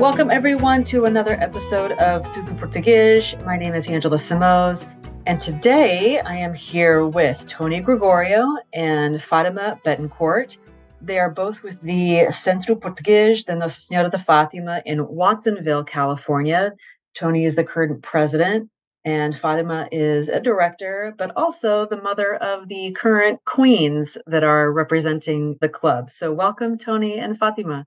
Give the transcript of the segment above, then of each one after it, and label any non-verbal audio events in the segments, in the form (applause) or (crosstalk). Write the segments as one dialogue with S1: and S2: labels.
S1: Welcome, everyone, to another episode of Tudo Português. My name is Angela Simoes, and today I am here with Tony Gregorio and Fatima Bettencourt. They are both with the Centro Português de Nossa Senhora de Fatima in Watsonville, California. Tony is the current president, and Fatima is a director, but also the mother of the current queens that are representing the club. So, welcome, Tony and Fatima.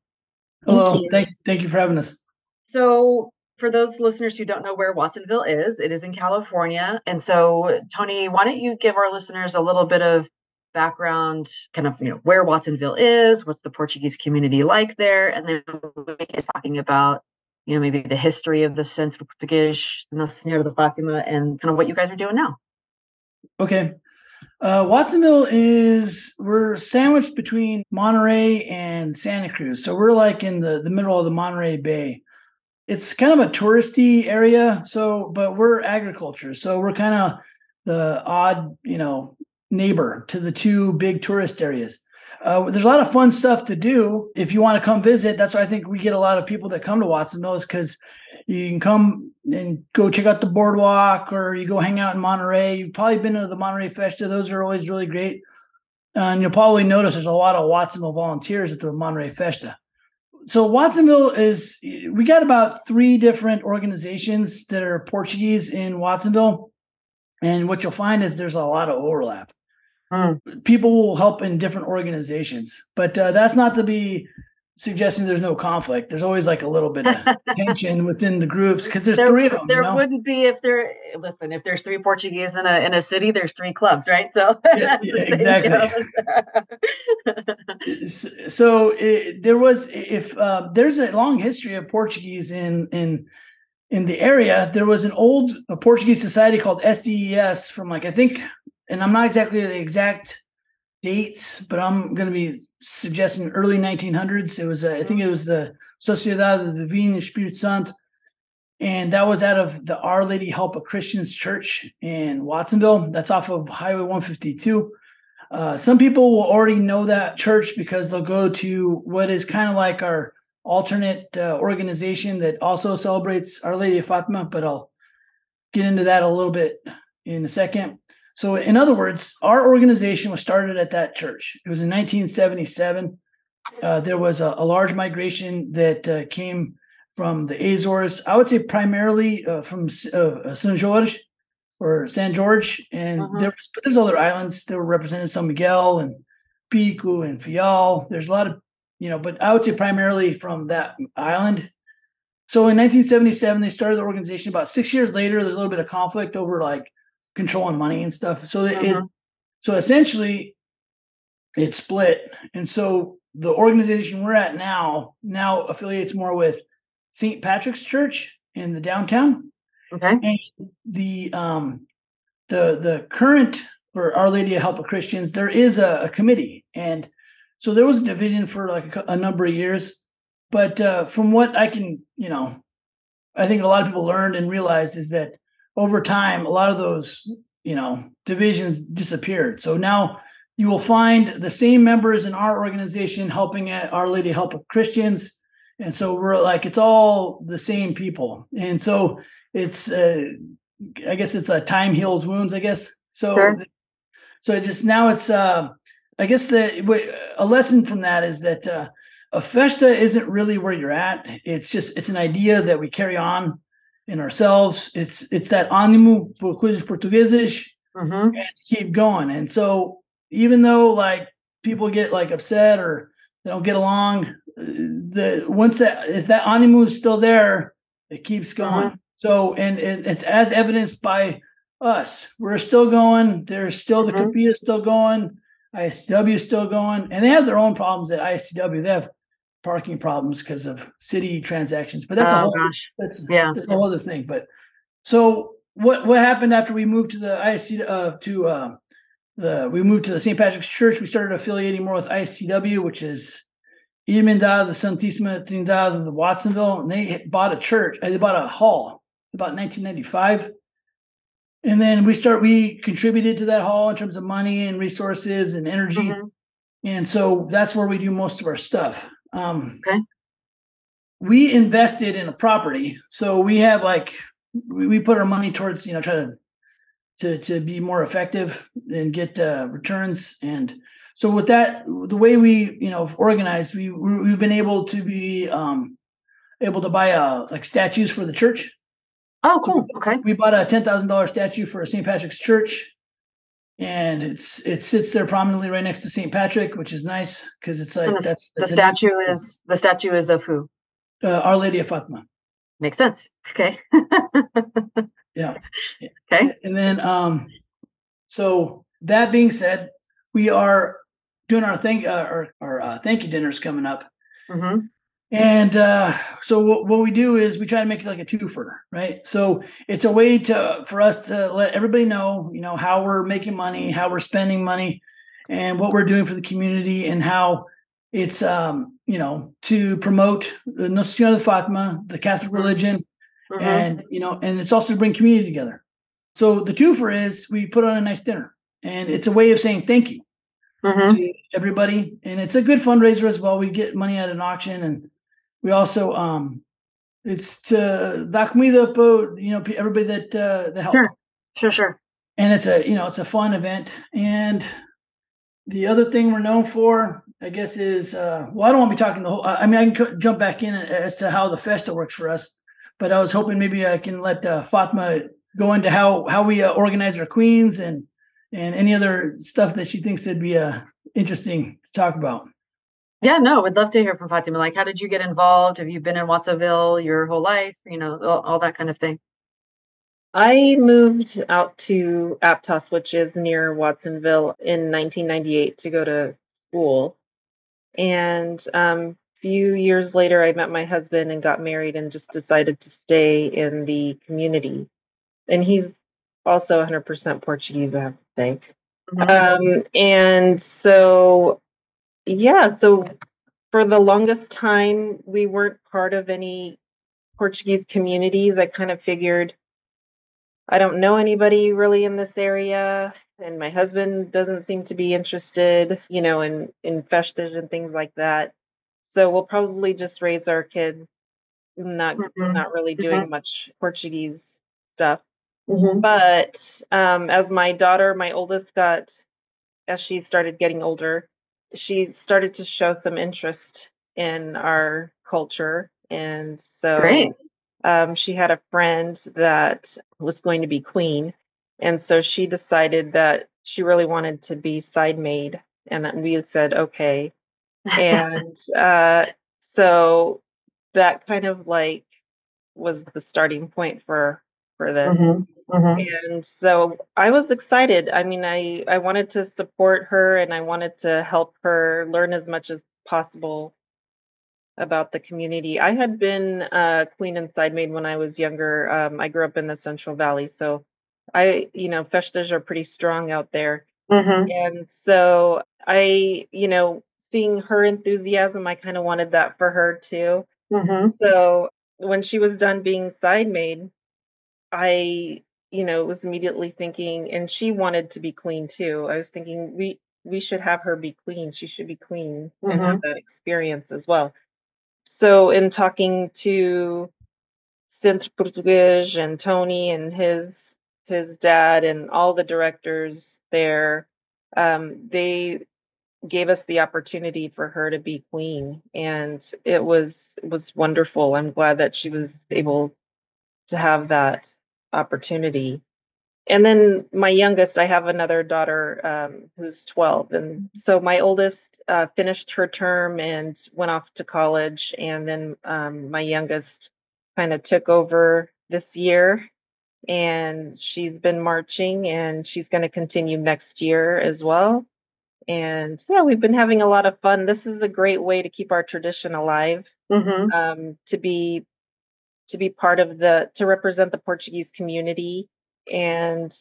S2: Hello. Thank you. Thank, thank you for having us.
S1: So, for those listeners who don't know where Watsonville is, it is in California. And so, Tony, why don't you give our listeners a little bit of background, kind of, you know, where Watsonville is, what's the Portuguese community like there, and then talking about, you know, maybe the history of the Centro Português Nossa Senhora de Fatima and kind of what you guys are doing now.
S2: Okay. Uh, Watsonville is we're sandwiched between Monterey and Santa Cruz, so we're like in the the middle of the Monterey Bay. It's kind of a touristy area, so but we're agriculture, so we're kind of the odd, you know, neighbor to the two big tourist areas. Uh, there's a lot of fun stuff to do if you want to come visit. That's why I think we get a lot of people that come to Watsonville is because you can come and go check out the boardwalk or you go hang out in Monterey. You've probably been to the Monterey Festa. Those are always really great. And you'll probably notice there's a lot of Watsonville volunteers at the Monterey Festa. So Watsonville is we got about three different organizations that are Portuguese in Watsonville. And what you'll find is there's a lot of overlap. Mm. People will help in different organizations, but uh, that's not to be suggesting there's no conflict. There's always like a little bit of (laughs) tension within the groups because there's
S1: there,
S2: three of them.
S1: There
S2: you know?
S1: wouldn't be if there. Listen, if there's three Portuguese in a in a city, there's three clubs, right? So (laughs)
S2: yeah, yeah, exactly. so it, there was if uh, there's a long history of Portuguese in in in the area. There was an old Portuguese society called SDES from like I think, and I'm not exactly the exact dates, but I'm going to be suggesting early 1900s. It was, uh, I think it was the Sociedade de Divino Espírito Santo. And that was out of the Our Lady Help of Christians Church in Watsonville. That's off of Highway 152. Uh, some people will already know that church because they'll go to what is kind of like our alternate uh, organization that also celebrates Our Lady of Fatima, but I'll get into that a little bit in a second. So, in other words, our organization was started at that church. It was in 1977. Uh, there was a, a, large migration that uh, came from the Azores. I would say primarily uh, from uh, San George or San George, and uh-huh. there was, but there's other islands that were represented, San Miguel and Pico and Faial. There's a lot of, you know, but I would say primarily from that island. So in 1977, they started the organization. About six years later, there's a little bit of conflict over like controlling money and stuff. So uh-huh. it so essentially it split. And so the organization we're at now now affiliates more with St. Patrick's Church in the downtown.
S1: Okay.
S2: And the um the the current for Our Lady of Help of Christians, there is a, a committee. And so there was a division for like a, a number of years. But uh, from what I can, you know, I think a lot of people learned and realized is that over time, a lot of those, you know, divisions disappeared. So now you will find the same members in our organization helping at Our Lady Help of Christians. And so we're like, it's all the same people. And so it's, uh, I guess it's a time heals wounds, I guess. So, sure. so it just now it's, uh, I guess the a lesson from that is that uh, a festa isn't really where you're at. It's just it's an idea that we carry on in ourselves. It's it's that ânimo coisas portuguesas mm-hmm. and keep going. And so even though like people get like upset or they don't get along, uh, the once that if that ânimo is still there, it keeps going. Mm-hmm. So and, and, it's as evidenced by us. We're still going. There's still mm-hmm. the Capilla still going. ISW is still going, and they have their own problems at ISW. They have parking problems because of city transactions. But that's oh, a whole gosh. that's yeah that's a whole other thing. But so what what happened after we moved to the ISC uh, to uh, the we moved to the St. Patrick's Church? We started affiliating more with ICW, which is Irmandade the Santíssima Trindade of the Watsonville, and they bought a church. Uh, they bought a hall about 1995. And then we start we contributed to that hall in terms of money and resources and energy. Mm-hmm. And so that's where we do most of our stuff. Um,
S1: okay.
S2: we invested in a property, so we have like we, we put our money towards you know try to to to be more effective and get uh, returns and so with that the way we you know organized we we've been able to be um able to buy uh like statues for the church.
S1: Oh cool. Okay.
S2: we bought a $10000 statue for st patrick's church and it's it sits there prominently right next to st patrick which is nice because it's like
S1: the,
S2: that's
S1: the statue is the statue is of who?
S2: Uh, our lady of fatima
S1: makes sense. Okay. (laughs)
S2: Yeah.
S1: Okay.
S2: And then um so that being said we are doing our thank uh, our, our uh, thank you dinners coming up.
S1: Hmm
S2: and uh so what, what we do is we try to make it like a twofer right? So it's a way to for us to let everybody know you know how we're making money how we're spending money and what we're doing for the community and how it's um you know to promote the de Fatima the Catholic
S1: Mhm.
S2: religion
S1: hmm
S2: and you know and it's also to bring community together. So the twofer is we put on a nice dinner and it's a way of saying thank you
S1: hmm
S2: to everybody and it's a good fundraiser as well. We get money at an auction and we also um it's to da comida po you know everybody that uh the help
S1: Sure. sure sure.
S2: And it's a you know it's a fun event. And the other thing we're known for i guess is uh well i don't want to be talking the whole i I mean i can co- jump back in as to how the festa works for us but i was hoping maybe i can let uh, fatima go into how how we uh, organize our queens and and any other stuff that she thinks would be uh interesting to talk about
S1: yeah no we'd love to hear from fatima like how did you get involved have you been in watsonville your whole life you know all, all that kind of thing
S3: I moved out to Aptos, which is near Watsonville, in 1998 to go to school. And um, a few years later, I met my husband and got married, and just decided to stay in the community. And he's also 100% Portuguese, I have to say.
S1: Mhm.
S3: Um, and so, yeah, so for the longest time, we weren't part of any Portuguese communities. I kind of figured I don't know anybody really in this area, and my husband doesn't seem to be interested, you know, in in festas and things like that. So we'll probably just raise our kids not
S1: Mhm.
S3: not really doing much Portuguese stuff.
S1: Mhm.
S3: But um, as my daughter, my oldest, got as she started getting older, she started to show some interest in our culture, and so
S1: Great.
S3: um, she had a friend that was going to be queen, and so she decided that she really wanted to be side maid, and we said okay, (laughs) and uh, so that kind of like was the starting point for for this.
S1: Mhm. Mhm.
S3: And so I was excited. I mean, I I wanted to support her and I wanted to help her learn as much as possible about the community. I had been uh, queen and side maid when I was younger. Um, I grew up in the Central Valley, so I, you know, festas are pretty strong out there.
S1: Mhm.
S3: And so I, you know, seeing her enthusiasm, I kind of wanted that for her too.
S1: Mhm.
S3: So when she was done being side maid, I, you know, was immediately thinking, and she wanted to be queen too. I was thinking we we should have her be queen. She should be queen and have that experience as well. So in talking to Centro Português and Tony and his his dad and all the directors there, um, they gave us the opportunity for her to be queen, and it was it was wonderful. I'm glad that she was able to have that opportunity. And then my youngest, I have another daughter um, who's 12. And so my oldest uh, finished her term and went off to college. And then um, my youngest kind of took over this year. And she's been marching and she's going to continue next year as well. And yeah, we've been having a lot of fun. This is a great way to keep our tradition alive,
S1: Mhm.
S3: um, to be to be part of the to represent the Portuguese community and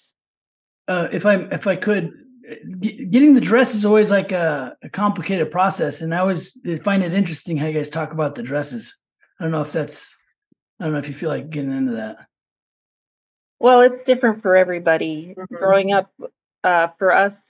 S2: uh, if I if I could, uh, getting the dress is always like a, a complicated process, and I always find it interesting how you guys talk about the dresses. I don't know if that's I don't know if you feel like getting into that.
S3: well, it's different for everybody.
S1: Mhm.
S3: Growing up, uh, for us,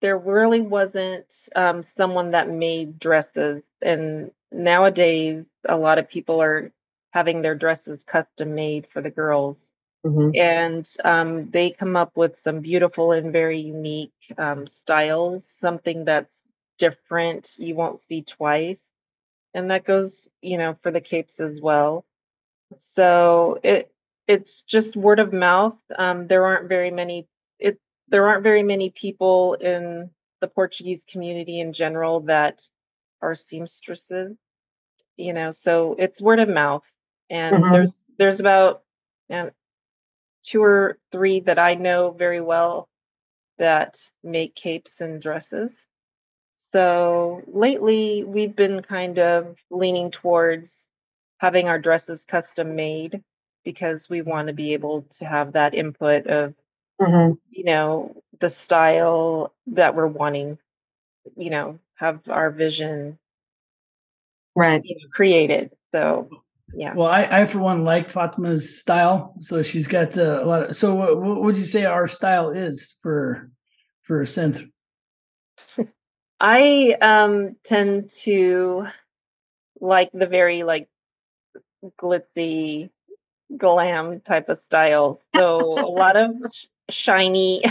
S3: there really wasn't um, someone that made dresses, and nowadays a lot of people are having their dresses custom made for the girls.
S1: Mhm.
S3: and um, they come up with some beautiful and very unique um, styles something that's different you won't see twice. And that goes you know for the capes as well. So it it's just word of mouth. Um, there aren't very many it there aren't very many people in the portuguese community in general that are seamstresses you know so it's word of mouth and
S1: Mhm.
S3: there's there's about um, two or three that I know very well that make capes and dresses. So lately, we've been kind of leaning towards having our dresses custom made because we want to be able to have that input of,
S1: Mhm.
S3: you know, the style that we're wanting, you know, have our vision
S1: Right.
S3: you know, created. So, yeah.
S2: Well, I, I for one like Fatima's style. So she's got uh, a lot of. So what, what would you say our style is for for synth?
S3: I um tend to like the very like glitzy glam type of style. So a lot of shiny,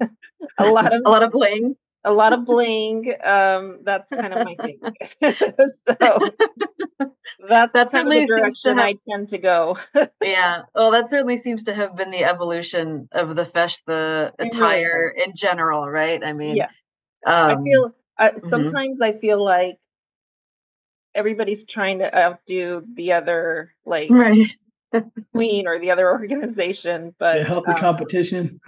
S3: (laughs) a lot of (laughs)
S1: A lot of bling.
S3: A lot of (laughs) bling. Um, that's kind of my thing. (laughs) (laughs) so that's
S1: That
S3: kind of
S1: certainly
S3: the
S1: seems to
S3: direction
S1: have-
S3: I tend to go.
S1: Yeah. Well, that certainly seems to have been the evolution of the fesh, the
S3: It really
S1: attire in general, right? I mean,
S3: yeah,
S1: um,
S3: I feel I,
S1: mhm.
S3: sometimes I feel like everybody's trying to outdo the other like
S1: right.
S3: queen or the other organization, but
S2: Yeah, healthy
S3: um,
S2: competition.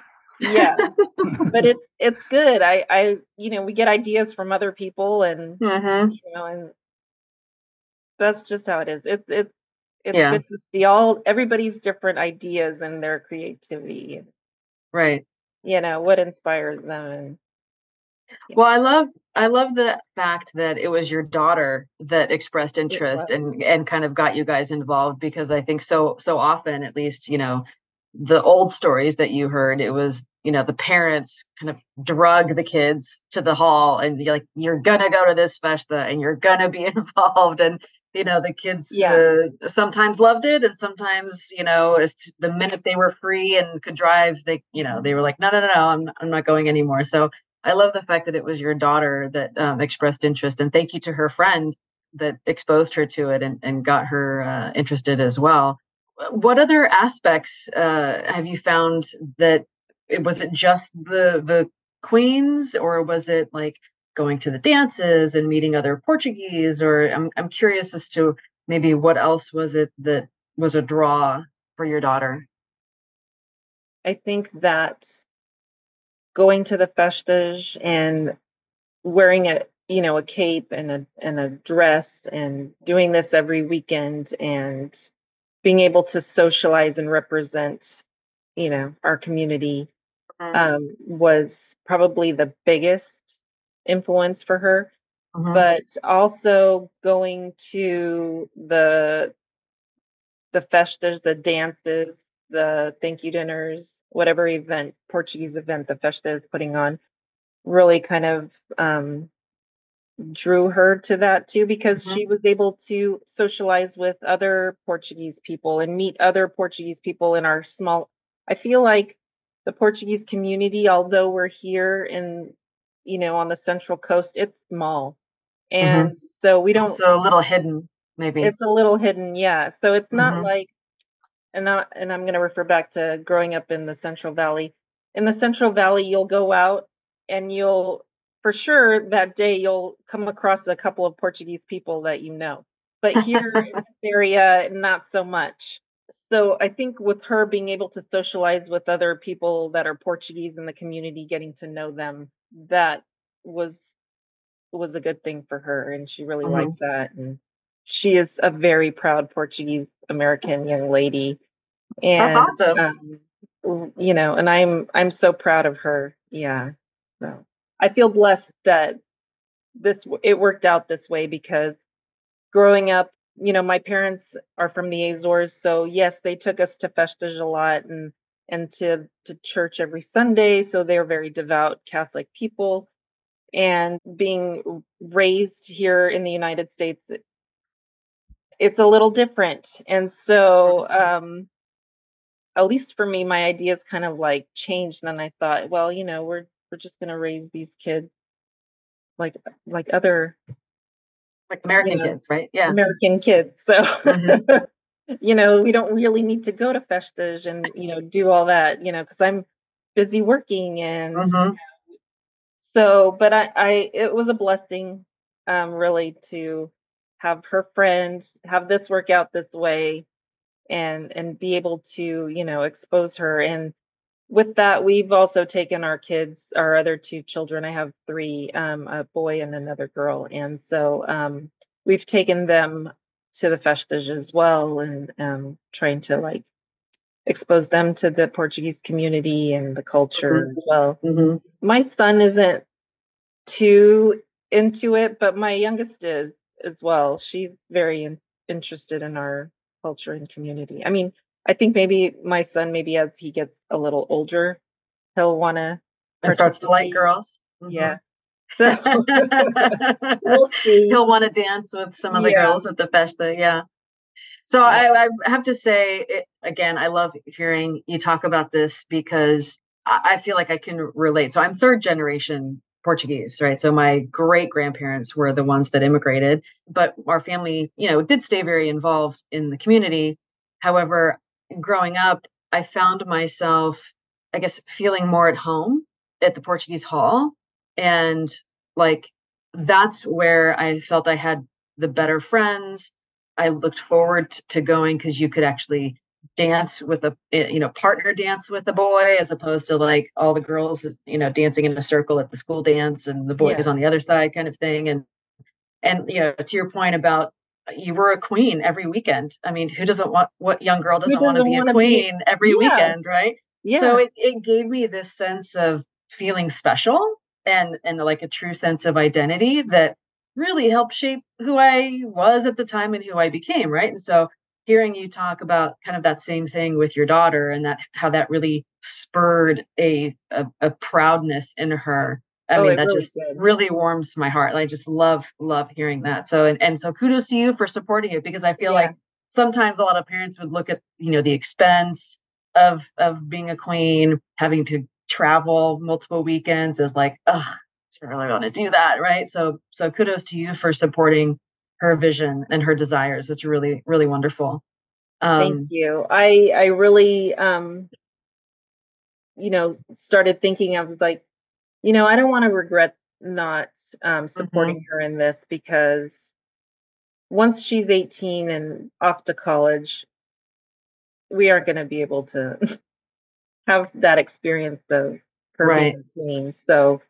S3: Yeah. (laughs) But it's it's good. I i you know we get ideas from other people and
S1: hmm
S3: you know and that's just how it is. It's it's it's
S1: Yeah.
S3: good to see all everybody's different ideas and their creativity
S1: Right.
S3: you know what inspires them and
S1: Well, I love I love the fact that it was your daughter that expressed interest and and kind of got you guys involved because I think so so often at least, you know, the old stories that you heard, it was, you know, the parents kind of drug the kids to the hall and you're like, you're gonna go to this festa and you're gonna be (laughs) involved. And, you know, the kids
S3: Yeah.
S1: uh, sometimes loved it and sometimes, you know, as the minute they were free and could drive, they, you know, they were like, no, no, no, no, I'm, I'm not going anymore. So I love the fact that it was your daughter that um, expressed interest, and thank you to her friend that exposed her to it and, and got her uh, interested as well. Uh, What other aspects uh, have you found that was it just the the queens, or was it like going to the dances and meeting other Portuguese? Or I'm I'm curious as to maybe what else was it that was a draw for your daughter.
S3: i think that going to the festas and wearing a you know a cape and a and a dress and doing this every weekend and being able to socialize and represent you know our community um, was probably the biggest influence for her
S1: mhm,
S3: but also going to the the festas the dances the thank you dinners whatever event portuguese event the festa is putting on really kind of um, drew her to that too because
S1: Mhm.
S3: she was able to socialize with other Portuguese people and meet other Portuguese people in our small I feel like the Portuguese community although we're here in you know on the central coast it's small. And so we don't
S1: So a little hidden, maybe.
S3: it's a little hidden yeah. So it's not
S1: Mhm.
S3: like and not and i'm going to refer back to growing up in the central valley. In the central valley you'll go out and you'll for sure that day you'll come across a couple of portuguese people that you know. But here in this (laughs) area not so much so i think with her being able to socialize with other people that are portuguese in the community getting to know them that was was a good thing for her and she really
S1: Mhm.
S3: liked that and she is a very proud portuguese american young lady and
S1: That's awesome.
S3: um, you know and i'm i'm so proud of her yeah so i feel blessed that this it worked out this way because growing up you know my parents are from the azores so yes they took us to festas a lot and and to to church every sunday so they're very devout catholic people and being raised here in the united states it's a little different. And so, um, at least for me, my ideas kind of like changed. And I thought, well, you know, we're we're just gonna raise these kids like like other
S1: like American you know, kids, right? Yeah,
S3: American kids. So. Mm-hmm. (laughs) you know, we don't really need to go to festas and you know do all that, you know, because I'm busy working and mm-hmm. so. But I, I, it was a blessing, um, really, to have her friend have this work out this way, and and be able to you know expose her and with that we've also taken our kids our other two children i have three um, a boy and another girl and so um, we've taken them to the festas as well and um, trying to like expose them to the portuguese community and the culture mm-hmm. as well mm-hmm. my son isn't too into it but my youngest is as well she's very in- interested in our culture and community. I mean, I think maybe my son, maybe as he gets a little older, he'll want to
S1: and starts to like girls.
S3: Mm-hmm. Yeah. (laughs)
S1: So (laughs) we'll see. He'll want to dance with some of the yeah. girls at the festa. Yeah. So yeah. I, I, have to say, it, again, I love hearing you talk about this because I, I feel like I can relate. So I'm third generation Portuguese, right? So my great grandparents were the ones that immigrated, but our family, you know, did stay very involved in the community. However, growing up, I found myself, I guess, feeling more at home at the Portuguese Hall. And like, that's where I felt I had the better friends. I looked forward to going because you could actually dance with a eh, you know partner dance with a boy as opposed to like all the girls you know dancing in a circle at the school dance and the boys yeah. on the other side kind of thing and and you know to your point about you were a queen every weekend. I mean who doesn't want what young girl doesn't, doesn't want to be a queen be, every yeah. weekend right? Yeah. so it, it gave me this sense of feeling special and and like a true sense of identity that really helped shape who i was at the time and who i became right? And so hearing you talk about kind of that same thing with your daughter and that how that really spurred a a, a proudness in her i oh, mean that really just did. really warms my heart i just love love hearing that so and, and so kudos to you for supporting it because i feel yeah. like sometimes a lot of parents would look at you know the expense of of being a queen having to travel multiple weekends as like oh I really want to do that right so so kudos to you for supporting her vision and her desires. It's really, really wonderful.
S3: Um, Thank you. I I really um you know started thinking of like, you know, I don't want to regret not um supporting mm-hmm. her in this because once she's 18 and off to college, we aren't going to be able to (laughs) have that experience of her right. being So,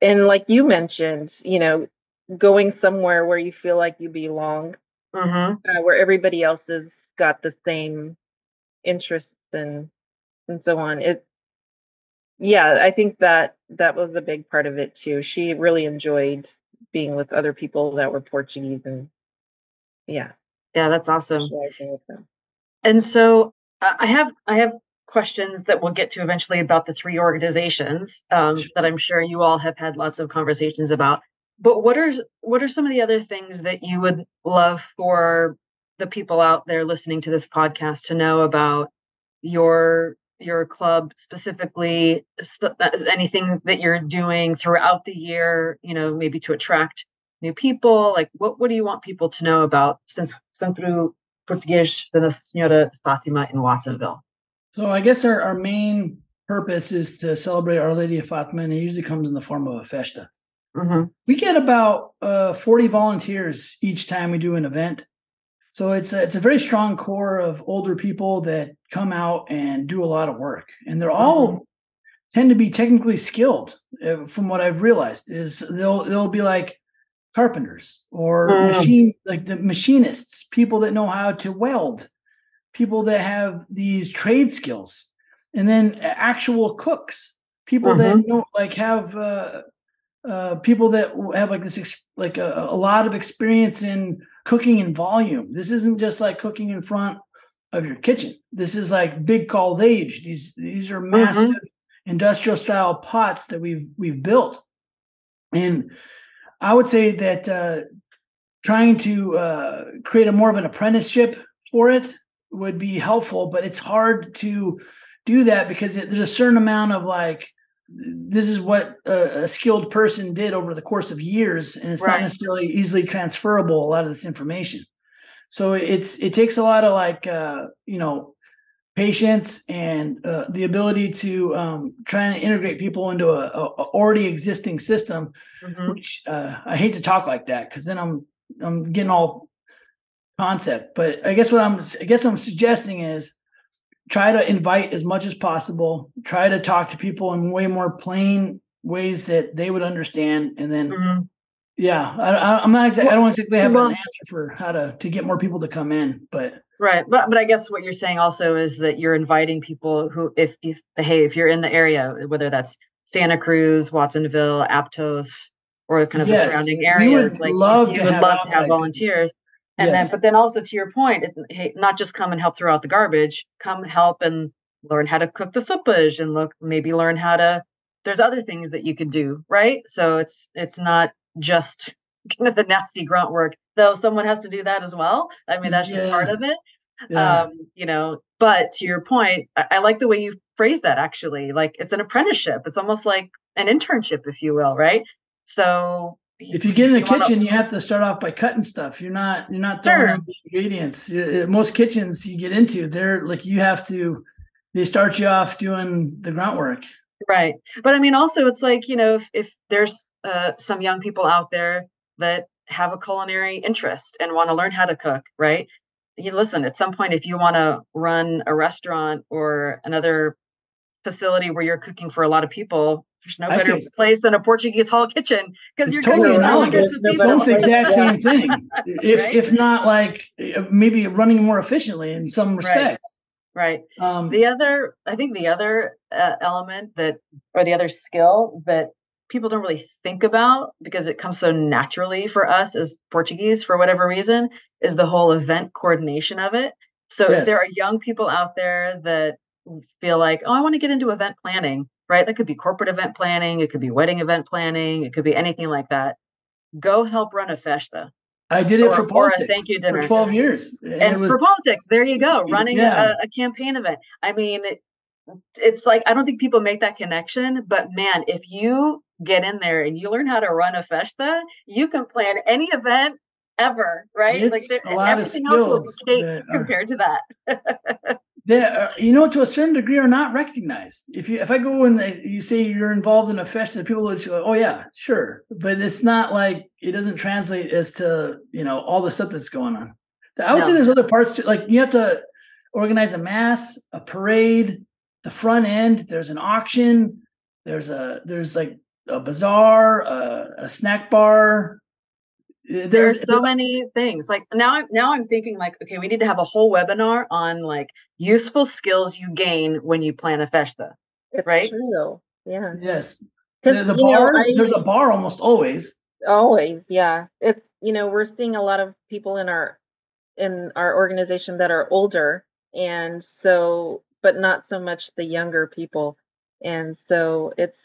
S3: and like you mentioned, you know, going somewhere where you feel like you belong, mm-hmm. uh, where everybody else has got the same interests and and so on. It, yeah, I think that that was a big part of it too. She really enjoyed being with other people that were Portuguese, and yeah,
S1: yeah, that's awesome. And so uh, I have I have questions that we'll get to eventually about the three organizations um, that I'm sure you all have had lots of conversations about but what are what are some of the other things that you would love for the people out there listening to this podcast to know about your your club specifically uh, anything that you're doing throughout the year you know maybe to attract new people like what what do you want people to know about Centro Português da Senhora Fatima in Watsonville
S2: so i guess our, our main purpose is to celebrate our lady of fatima and it usually comes in the form of a festa Mm-hmm. We get about uh, 40 volunteers each time we do an event. So it's a, it's a very strong core of older people that come out and do a lot of work, and they're all mm-hmm. tend to be technically skilled. Uh, from what I've realized, is they'll they'll be like carpenters or mm. machine like the machinists, people that know how to weld, people that have these trade skills, and then actual cooks, people mm-hmm. that don't like have uh, uh, people that have like this ex- like a, a, lot of experience in cooking in volume. This isn't just like cooking in front of your kitchen. This is like big caldage. These these are mm-hmm. massive mm-hmm. industrial style pots that we've we've built. And I would say that uh, trying to uh, create a more of an apprenticeship for it would be helpful, but it's hard to do that because it, there's a certain amount of like this is what a, a, skilled person did over the course of years and it's right. not necessarily easily transferable a lot of this information so it's it takes a lot of like uh, you know patience and uh, the ability to um, try and integrate people into a, a already existing system mm-hmm. which uh, i hate to talk like that because then i'm i'm getting all concept but i guess what i'm i guess i'm suggesting is try to invite as much as possible try to talk to people in way more plain ways that they would understand and then mm-hmm. yeah I, am not exactly i don't exactly have well, an answer for how to to get more people to come in but
S1: right but but i guess what you're saying also is that you're inviting people who if if hey if you're in the area whether that's santa cruz watsonville aptos or kind of yes. the surrounding areas like
S2: love
S1: you would love to have volunteers and yes. then but then also to your point hey, not just come and help throw out the garbage come help and learn how to cook the soupage and look maybe learn how to there's other things that you can do right so it's it's not just kind (laughs) of the nasty grunt work though someone has to do that as well i mean that's yeah. just part of it yeah. um you know but to your point I, I like the way you phrase that actually like it's an apprenticeship it's almost like an internship if you will right so
S2: if you get in the kitchen, you have to start off by cutting stuff. You're not you're not throwing sure. the ingredients. Most kitchens you get into, they're like you have to. They start you off doing the grunt work.
S1: Right, but I mean, also it's like you know, if if there's uh, some young people out there that have a culinary interest and want to learn how to cook, right? You listen. At some point, if you want to run a restaurant or another facility where you're cooking for a lot of people, there's no better place than a Portuguese hall kitchen because you're
S2: totally analogous. It's almost the exact same thing, (laughs) if right? if not like maybe running more efficiently in some respects.
S1: Right. right. Um, the other, I think, the other uh, element that, or the other skill that people don't really think about because it comes so naturally for us as Portuguese for whatever reason is the whole event coordination of it. So yes. if there are young people out there that feel like, oh, I want to get into event planning right? That could be corporate event planning, it could be wedding event planning, it could be anything like that. Go help run a festa.
S2: I did it or, for politics. thank you dinner for twelve years,
S1: and, and was, for politics, there you go, running yeah. a, a, campaign event. I mean, it, it's like I don't think people make that connection, but man, if you get in there and you learn how to run a festa, you can plan any event ever, right?
S2: It's like there, a lot of skills
S1: compared to that. (laughs)
S2: that uh, you know to a certain degree are not recognized. If you if i go and you say you're involved in a festival people would go oh yeah sure. But it's not like it doesn't translate as to you know all the stuff that's going on. I would no. say there's other parts to like you have to organize a mass a parade the front end there's an auction there's a there's like a bazaar a, a snack bar
S1: there's, are so many things like now i'm now i'm thinking like okay we need to have a whole webinar on like useful skills you gain when you plan a festa
S3: it's
S1: right?
S3: true yeah.
S2: Yes. The, the bar know, I, there's a bar almost always.
S3: Always yeah. It's you know we're seeing a lot of people in our in our organization that are older and so but not so much the younger people. And so it's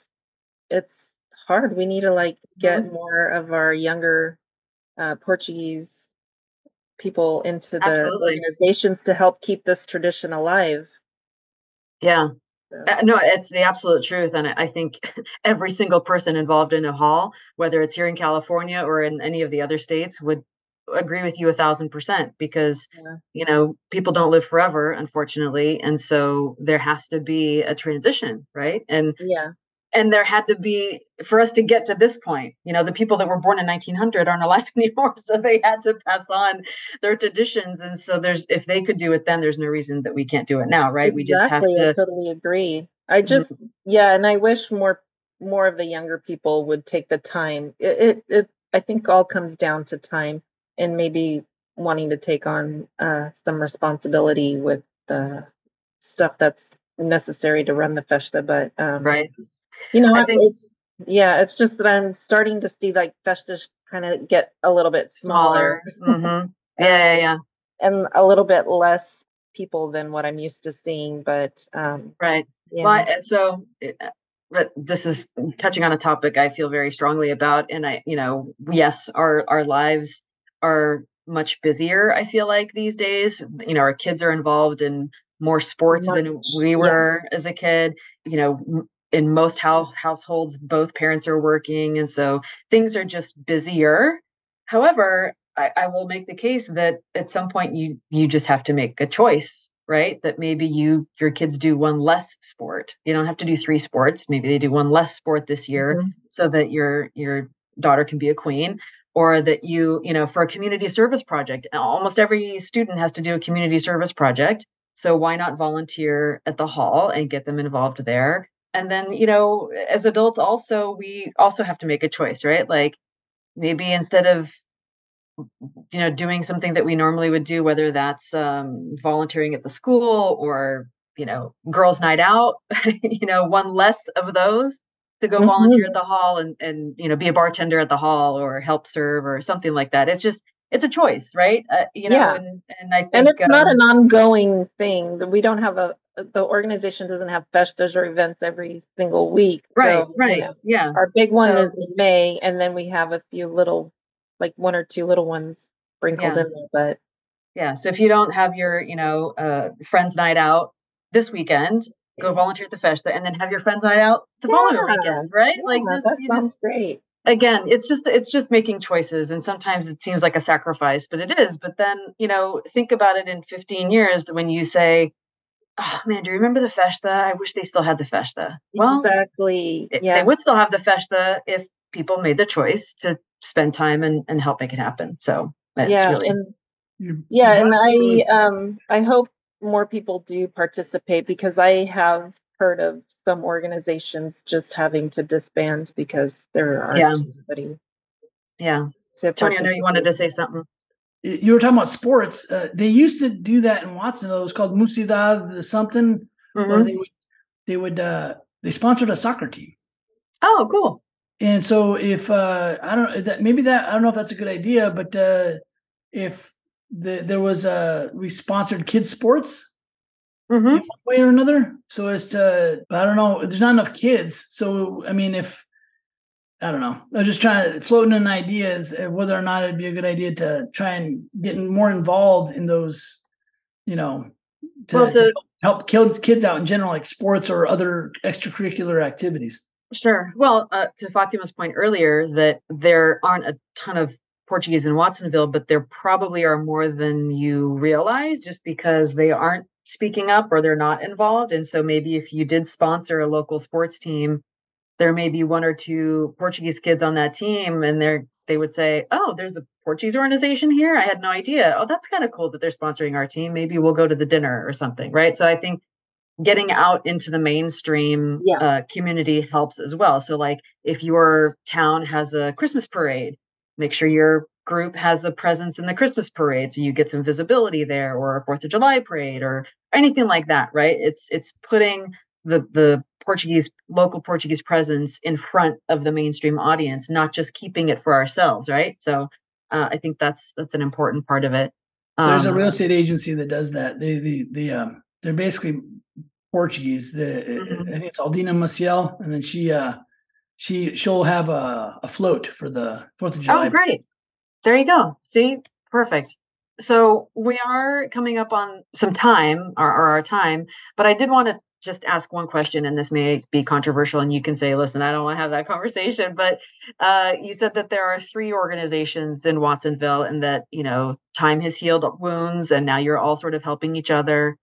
S3: it's hard. We need to like get more of our younger uh, Portuguese people into the Absolutely. organizations to help keep this tradition alive.
S1: Yeah. So. Uh, no, it's the absolute truth. And I think (laughs) every single person involved in a hall, whether it's here in California or in any of the other states, would agree with you a thousand percent because yeah. you know people don't live forever unfortunately and so there has to be a transition right and
S3: yeah
S1: and there had to be for us to get to this point you know the people that were born in 1900 aren't alive (laughs) anymore so they had to pass on their traditions and so there's if they could do it then there's no reason that we can't do it now right exactly. we just have to
S3: I totally agree i just mm-hmm. yeah and i wish more more of the younger people would take the time it, it, it i think all comes down to time and maybe wanting to take on uh, some responsibility with the stuff that's necessary to run the festa but um,
S1: right
S3: you know, think, it's yeah, it's just that I'm starting to see like festas kind of get a little bit smaller.
S1: smaller. Mm-hmm. (laughs) yeah, yeah, yeah,
S3: and a little bit less people than what I'm used to seeing. But um,
S1: right, yeah. Well, so. It, uh, but this is touching on a topic I feel very strongly about, and I, you know, yes, our our lives are much busier, I feel like these days. You know, our kids are involved in more sports much, than we were yeah. as a kid. You know, in most house households, both parents are working. And so things are just busier. However, I, I will make the case that at some point you you just have to make a choice right that maybe you your kids do one less sport you don't have to do three sports maybe they do one less sport this year mm-hmm. so that your your daughter can be a queen or that you you know for a community service project almost every student has to do a community service project so why not volunteer at the hall and get them involved there and then you know as adults also we also have to make a choice right like maybe instead of you know doing something that we normally would do whether that's um, volunteering at the school or you know girls night out (laughs) you know one less of those to go mm-hmm. volunteer at the hall and and you know be a bartender at the hall or help serve or something like that it's just it's a choice right uh, you know yeah. and, and i think,
S3: and it's um, not an ongoing thing that we don't have a the organization doesn't have festas or events every single week
S1: right so, right you know, yeah
S3: our big one so, is in may and then we have a few little like one or two little ones sprinkled yeah. in there. But
S1: yeah, so if you don't have your, you know, uh, friends night out this weekend, go volunteer at the festa, and then have your friends night out the yeah. following weekend, right?
S3: Yeah, like just, that sounds just, great.
S1: Again, it's just it's just making choices, and sometimes it seems like a sacrifice, but it is. But then you know, think about it in 15 years when you say, oh man, do you remember the festa? I wish they still had the festa.
S3: Well, exactly.
S1: Yeah, they would still have the festa if people made the choice to spend time and, and help make it happen. So
S3: yeah, really and yeah, and I um I hope more people do participate because I have heard of some organizations just having to disband because there aren't
S1: yeah. anybody. Yeah. So Tony, I know you wanted to say something.
S2: You were talking about sports. Uh, they used to do that in Watsonville. It was called Musidad something, mm-hmm. where they would they would uh, they sponsored a soccer team.
S1: Oh, cool.
S2: And so if uh I don't that maybe that I don't know if that's a good idea, but uh if the, there was a we sponsored kids sports mm-hmm. one way or another, so as to I don't know, there's not enough kids. So I mean, if I don't know, I was just trying to floating in ideas whether or not it'd be a good idea to try and get more involved in those, you know, to, well, to, to help kids kids out in general, like sports or other extracurricular activities.
S1: Sure. Well, uh, to Fatima's point earlier, that there aren't a ton of Portuguese in Watsonville, but there probably are more than you realize just because they aren't speaking up or they're not involved. And so maybe if you did sponsor a local sports team, there may be one or two Portuguese kids on that team and they're they would say, Oh, there's a Portuguese organization here. I had no idea. Oh, that's kind of cool that they're sponsoring our team. Maybe we'll go to the dinner or something. Right. So I think getting out into the mainstream yeah. uh, community helps as well. So, like if your town has a Christmas parade, make sure your group has a presence in the Christmas parade, so you get some visibility there, or a Fourth of July parade, or anything like that. Right? It's it's putting the the Portuguese local Portuguese presence in front of the mainstream audience, not just keeping it for ourselves. Right? So, uh, I think that's that's an important part of it.
S2: Um, There's a real um, estate agency that does that. They the the um they're basically Portuguese. The mm-hmm. I think it's Aldina Maciel, and then she uh she she'll have a, a float for the Fourth of July.
S1: Oh, great! There you go. See, perfect. So we are coming up on some time, or, or our time, but I did want to just ask one question, and this may be controversial, and you can say, "Listen, I don't want to have that conversation." But uh, you said that there are three organizations in Watsonville, and that you know time has healed wounds, and now you're all sort of helping each other.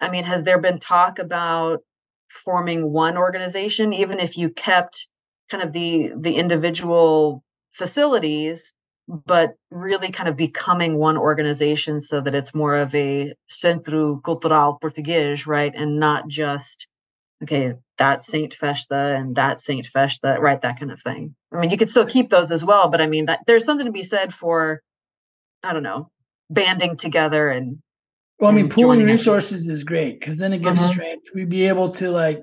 S1: I mean, has there been talk about forming one organization, even if you kept kind of the the individual facilities, but really kind of becoming one organization so that it's more of a Centro Cultural Português, right? And not just okay, that Saint Festa and that Saint Festa, right? That kind of thing. I mean, you could still keep those as well, but I mean, that, there's something to be said for, I don't know, banding together and
S2: well, I mean, pooling resources is great because then it gives uh-huh. strength. We'd be able to like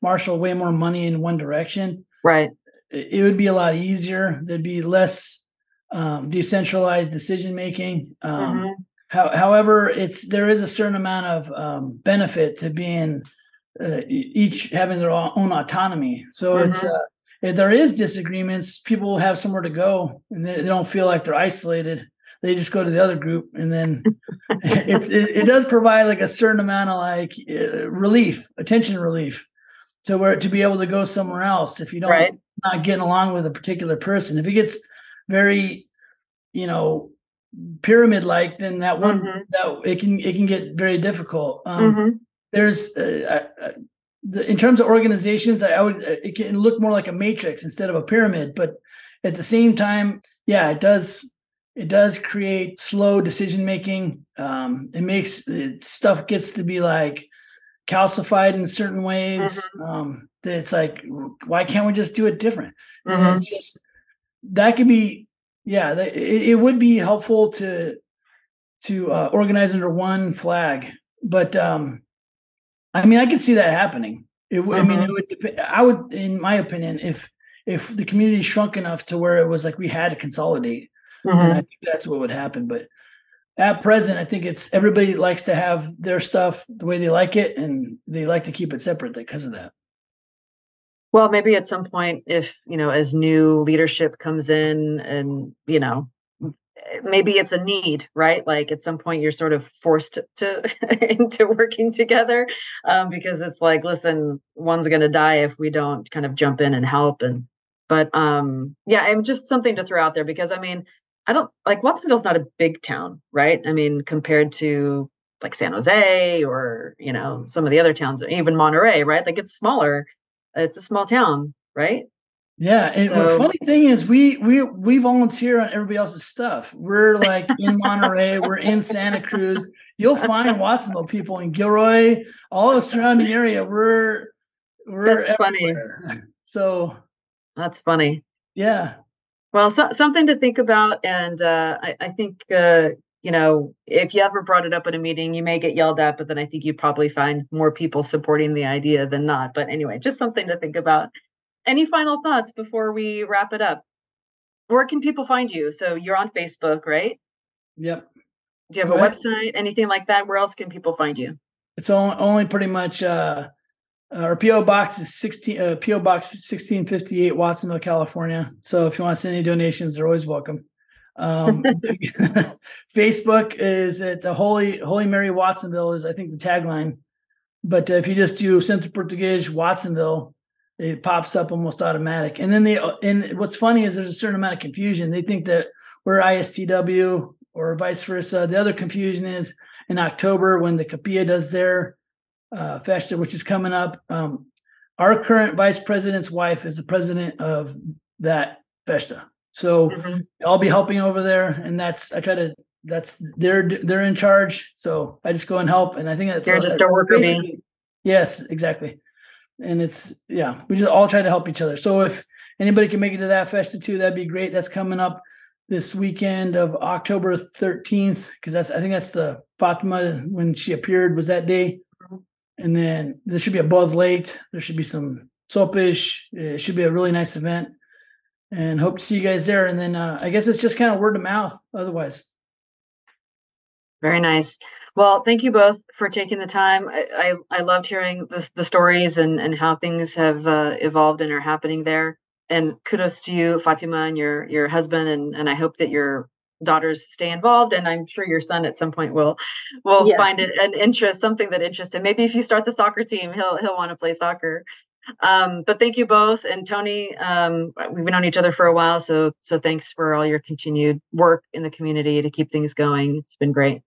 S2: marshal way more money in one direction.
S1: Right.
S2: It would be a lot easier. There'd be less um, decentralized decision making. Um, uh-huh. how, however, it's there is a certain amount of um, benefit to being uh, each having their own autonomy. So uh-huh. it's uh, if there is disagreements, people have somewhere to go and they, they don't feel like they're isolated they just go to the other group, and then (laughs) it's it, it, does provide like a certain amount of like uh, relief, attention relief, to where to be able to go somewhere else if you don't right. not getting along with a particular person. If it gets very, you know, pyramid like, then that one mm-hmm. that it can it can get very difficult. Um, mm-hmm. There's uh, uh, the, in terms of organizations, I, I would uh, it can look more like a matrix instead of a pyramid, but at the same time, yeah, it does it does create slow decision making. Um, it makes it, stuff gets to be like calcified in certain ways. Mm-hmm. Um, it's like, why can't we just do it different? Mm-hmm. And it's just that could be, yeah, it, it would be helpful to to uh, organize under one flag. But um, I mean, I could see that happening. It, mm-hmm. I mean, it mm-hmm. would depend. I would, in my opinion, if if the community shrunk enough to where it was like we had to consolidate, mm-hmm. and I think that's what would happen. But at present, I think it's everybody likes to have their stuff the way they like it, and they like to keep it separate because of that.
S1: Well, maybe at some point, if you know, as new leadership comes in, and you know, maybe it's a need right? Like at some point you're sort of forced to (laughs) into working together um, because it's like listen one's going to die if we don't kind of jump in and help and but um yeah and just something to throw out there because i mean i don't like watsonville's not a big town right? I mean compared to like san jose or you know some of the other towns even monterey right? Like it's smaller it's a small town right
S2: yeah, and so, the funny thing is, we we we volunteer on everybody else's stuff. We're like in Monterey, we're in Santa Cruz. You'll find Watsonville people in Gilroy, all the surrounding area. We're we're
S1: that's everywhere. funny. (laughs)
S2: So
S1: that's funny.
S2: Yeah.
S1: Well, so, something to think about, and uh, I, I think uh, you know if you ever brought it up at a meeting, you may get yelled at, but then I think you probably find more people supporting the idea than not. But anyway, just something to think about any final thoughts before we wrap it up? Where can people find you? So you're on Facebook, right?
S2: Yep.
S1: Do you have Go a ahead. website, anything like that? Where else can people find you?
S2: It's only, pretty much uh, our PO box is 16 uh, PO box 1658 Watsonville, California. So if you want to send any donations, they're always welcome. Um, (laughs) Facebook is at the Holy Holy Mary Watsonville is I think the tagline. But if you just do Centro Português Watsonville, it pops up almost automatic. And then they and what's funny is there's a certain amount of confusion. They think that we're ISTW or vice versa. The other confusion is in October when the Capilla does their uh, festa, which is coming up. Um, our current vice president's wife is the president of that festa, so mm-hmm. I'll be helping over there, and that's I try to. That's they're they're in charge, so I just go and help, and I think that's
S1: you're just a worker bee.
S2: Yes, exactly and it's yeah, we just all try to help each other. So if anybody can make it to that festa too, that'd be great. That's coming up this weekend of October 13th because that's I think that's the Fatima when she appeared was that day. And then there should be a buzz Late. There should be some sopas. It should be a really nice event. And hope to see you guys there. And then uh, I guess it's just kind of word of mouth otherwise.
S1: Very nice. Well, thank you both for taking the time. I, I, I loved hearing the, the stories and, and how things have uh, evolved and are happening there. And kudos to you, Fatima, and your your husband. And, and I hope that your daughters stay involved. And I'm sure your son at some point will will yeah. find it an interest, something that interests him. Maybe if you start the soccer team, he'll he'll want to play soccer. Um, but thank you both. And Tony, um, we've known each other for a while, so so thanks for all your continued work in the community to keep things going. It's been great.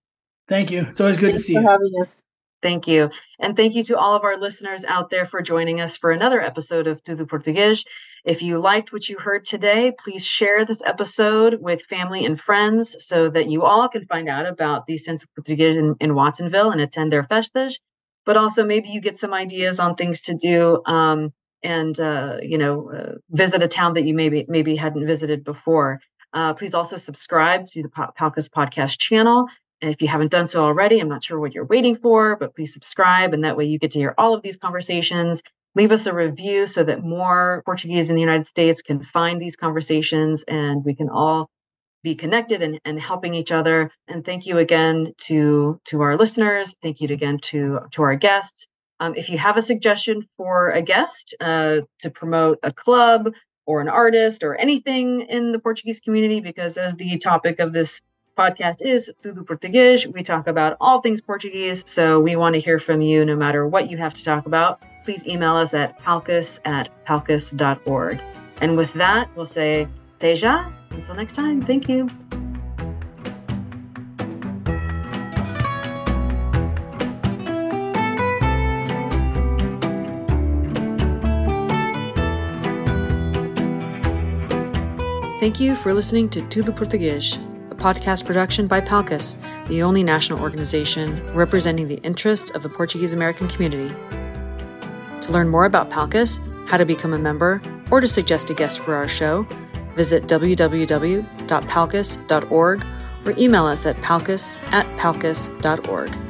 S2: Thank you. It's always good
S3: Thanks
S2: to see you.
S3: having us.
S1: Thank you. And thank you to all of our listeners out there for joining us for another episode of Tudo Português. If you liked what you heard today, please share this episode with family and friends so that you all can find out about the Centro Português in, in Watsonville and attend their festas. But also maybe you get some ideas on things to do um, and uh, you know uh, visit a town that you maybe maybe hadn't visited before. Uh, please also subscribe to the Palcus podcast channel if you haven't done so already, I'm not sure what you're waiting for, but please subscribe. And that way you get to hear all of these conversations. Leave us a review so that more Portuguese in the United States can find these conversations and we can all be connected and, and helping each other. And thank you again to, to our listeners. Thank you again to, to our guests. Um, if you have a suggestion for a guest uh, to promote a club or an artist or anything in the Portuguese community, because as the topic of this podcast is Tudo Português. We talk about all things Portuguese, so we want to hear from you no matter what you have to talk about. Please email us at palcus at palcus.org. And with that, we'll say Teja. Until next time, thank you. Thank you for listening to Tudo Português, a podcast production by Palcus, the only national organization representing the interests of the Portuguese American community. To learn more about Palcus, how to become a member, or to suggest a guest for our show, visit www.palcus.org or email us at palcus at palcus.org.